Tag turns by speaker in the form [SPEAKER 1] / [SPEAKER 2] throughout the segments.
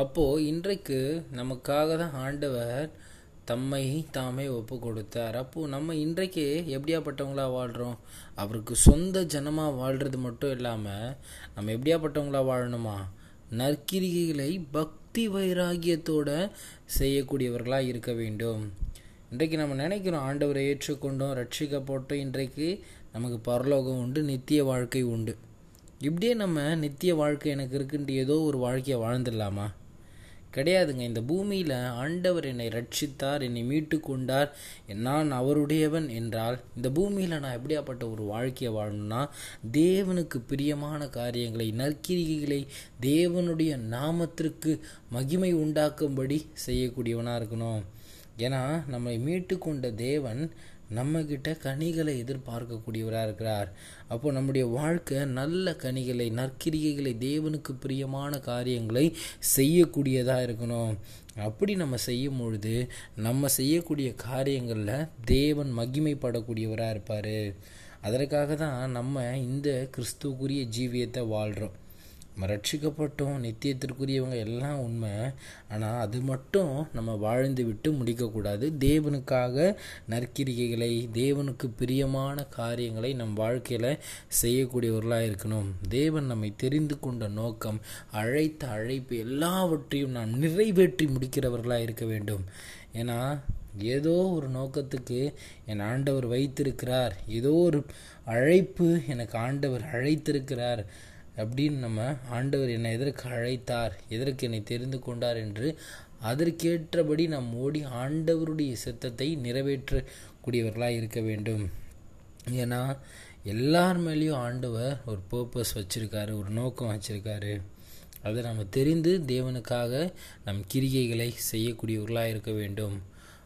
[SPEAKER 1] அப்போது இன்றைக்கு நமக்காக தான் ஆண்டவர் தம்மை தாமே ஒப்பு கொடுத்தார் அப்போது நம்ம இன்றைக்கு எப்படியாப்பட்டவங்களா வாழ்கிறோம் அவருக்கு சொந்த ஜனமாக வாழ்கிறது மட்டும் இல்லாமல் நம்ம எப்படியாப்பட்டவங்களா வாழணுமா? நற்கிரிகைகளை பக்தி வைராகியத்தோட செய்யக்கூடியவர்களாக இருக்க வேண்டும். இன்றைக்கு நம்ம நினைக்கிறோம் ஆண்டவரை ஏற்றுக்கொண்டோம் ரட்சிக்கப்பட்டோம் இன்றைக்கு நமக்கு பரலோகம் உண்டு நித்திய வாழ்க்கை உண்டு. இப்படியே நம்ம நித்திய வாழ்க்கை எனக்கு இருக்குன்ட்டு ஏதோ ஒரு வாழ்க்கையை வாழ்ந்துடலாமா? கிடையாதுங்க. இந்த பூமியில் ஆண்டவர் என்னை ரட்சித்தார் என்னை மீட்டு கொண்டார் நான் அவருடையவன் என்றால் இந்த பூமியில் நான் எப்படியாப்பட்ட ஒரு வாழ்க்கையை வாழணும்னா தேவனுக்கு பிரியமான காரியங்களை நற்கிரிகைகளை தேவனுடைய நாமத்திற்கு மகிமை உண்டாக்கும்படி செய்யக்கூடியவனாக இருக்கணும். ஏன்னா நம்மை மீட்டு கொண்ட தேவன் நம்மக்கிட்ட கனிகளை எதிர்பார்க்கக்கூடியவராக இருக்கிறார். அப்போது நம்முடைய வாழ்க்கை நல்ல கனிகளை நற்கிரிகைகளை தேவனுக்கு பிரியமான காரியங்களை செய்யக்கூடியதாக இருக்கணும். அப்படி நம்ம செய்யும் பொழுது நம்ம செய்யக்கூடிய காரியங்களில் தேவன் மகிமைப்படக்கூடியவராக இருப்பார். அதற்காக தான் நம்ம இந்த கிறிஸ்துவுக்குரிய ஜீவியத்தை வாழ்கிறோம் ரட்சிக்கப்பட்டோம் நித்தியத்திற்குரியவங்க எல்லாம் உண்மை. ஆனால் அது மட்டும் நம்ம வாழ்ந்து விட்டு முடிக்கக்கூடாது. தேவனுக்காக நற்கிரிகைகளை தேவனுக்கு பிரியமான காரியங்களை நம் வாழ்க்கையில் செய்யக்கூடியவர்களாக இருக்கணும். தேவன் நம்மை தெரிந்து கொண்ட நோக்கம் அழைத்த அழைப்பு எல்லாவற்றையும் நாம் நிறைவேற்றி முடிக்கிறவர்களாக இருக்க வேண்டும். ஏன்னா ஏதோ ஒரு நோக்கத்துக்கு என் ஆண்டவர் வைத்திருக்கிறார். ஏதோ ஒரு அழைப்பு எனக்கு ஆண்டவர் அழைத்திருக்கிறார். அப்படின்னு நம்ம ஆண்டவர் என்னை எதற்கு அழைத்தார் எதற்கு என்னை தெரிந்து கொண்டார் என்று அதற்கேற்றபடி நாம் ஓடி ஆண்டவருடைய சித்தத்தை நிறைவேற்றக்கூடியவர்களாக இருக்க வேண்டும். ஏன்னா எல்லார் மேலேயும் ஆண்டவர் ஒரு பர்பஸ் வச்சுருக்காரு ஒரு நோக்கம் வச்சுருக்காரு. அதை நம்ம தெரிந்து தேவனுக்காக நம் கிரிகைகளை செய்யக்கூடியவர்களாக இருக்க வேண்டும்.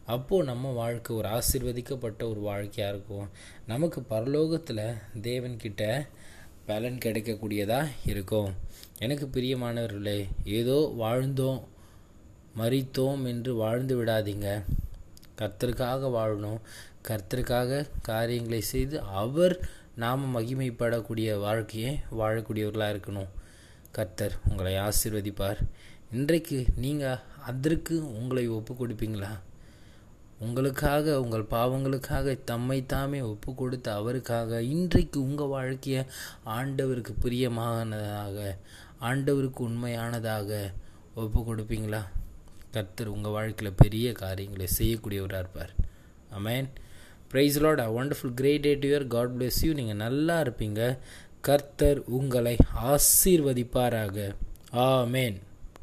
[SPEAKER 1] அப்போது நம்ம வாழ்க்கை ஒரு ஆசிர்வதிக்கப்பட்ட ஒரு வாழ்க்கையாக இருக்கும். நமக்கு பரலோகத்தில் தேவன்கிட்ட பலன் கிடைக்கக்கூடியதாக இருக்கும். எனக்கு பிரியமானவர்களே ஏதோ வாழ்ந்தோம் மறித்தோம் என்று வாழ்ந்து விடாதீங்க. கர்த்தருக்காக வாழணும். கர்த்தருக்காக காரியங்களை செய்து அவர் நாம் மகிமைப்படக்கூடிய வாழ்க்கையை வாழக்கூடியவர்களாக இருக்கணும். கர்த்தர் உங்களை ஆசிர்வதிப்பார். இன்றைக்கு நீங்கள் அதற்கு உங்களை ஒப்பு கொடுப்பீங்களா உங்களுக்காக உங்கள் பாவங்களுக்காக தம்மை தாமே ஒப்பு கொடுத்த அவருக்காக இன்றைக்கு உங்கள் வாழ்க்கையை ஆண்டவருக்கு பிரியமானதாக ஆண்டவருக்கு உண்மையானதாக ஒப்பு கொடுப்பீங்களா கர்த்தர் உங்கள் வாழ்க்கையில் பெரிய காரியங்களை செய்யக்கூடியவராக இருப்பார். Amen praise Lord a wonderful great day to your God bless you நீங்கள் நல்லா இருப்பீங்க. கர்த்தர் உங்களை ஆசீர்வதிப்பாராக. ஆமேன்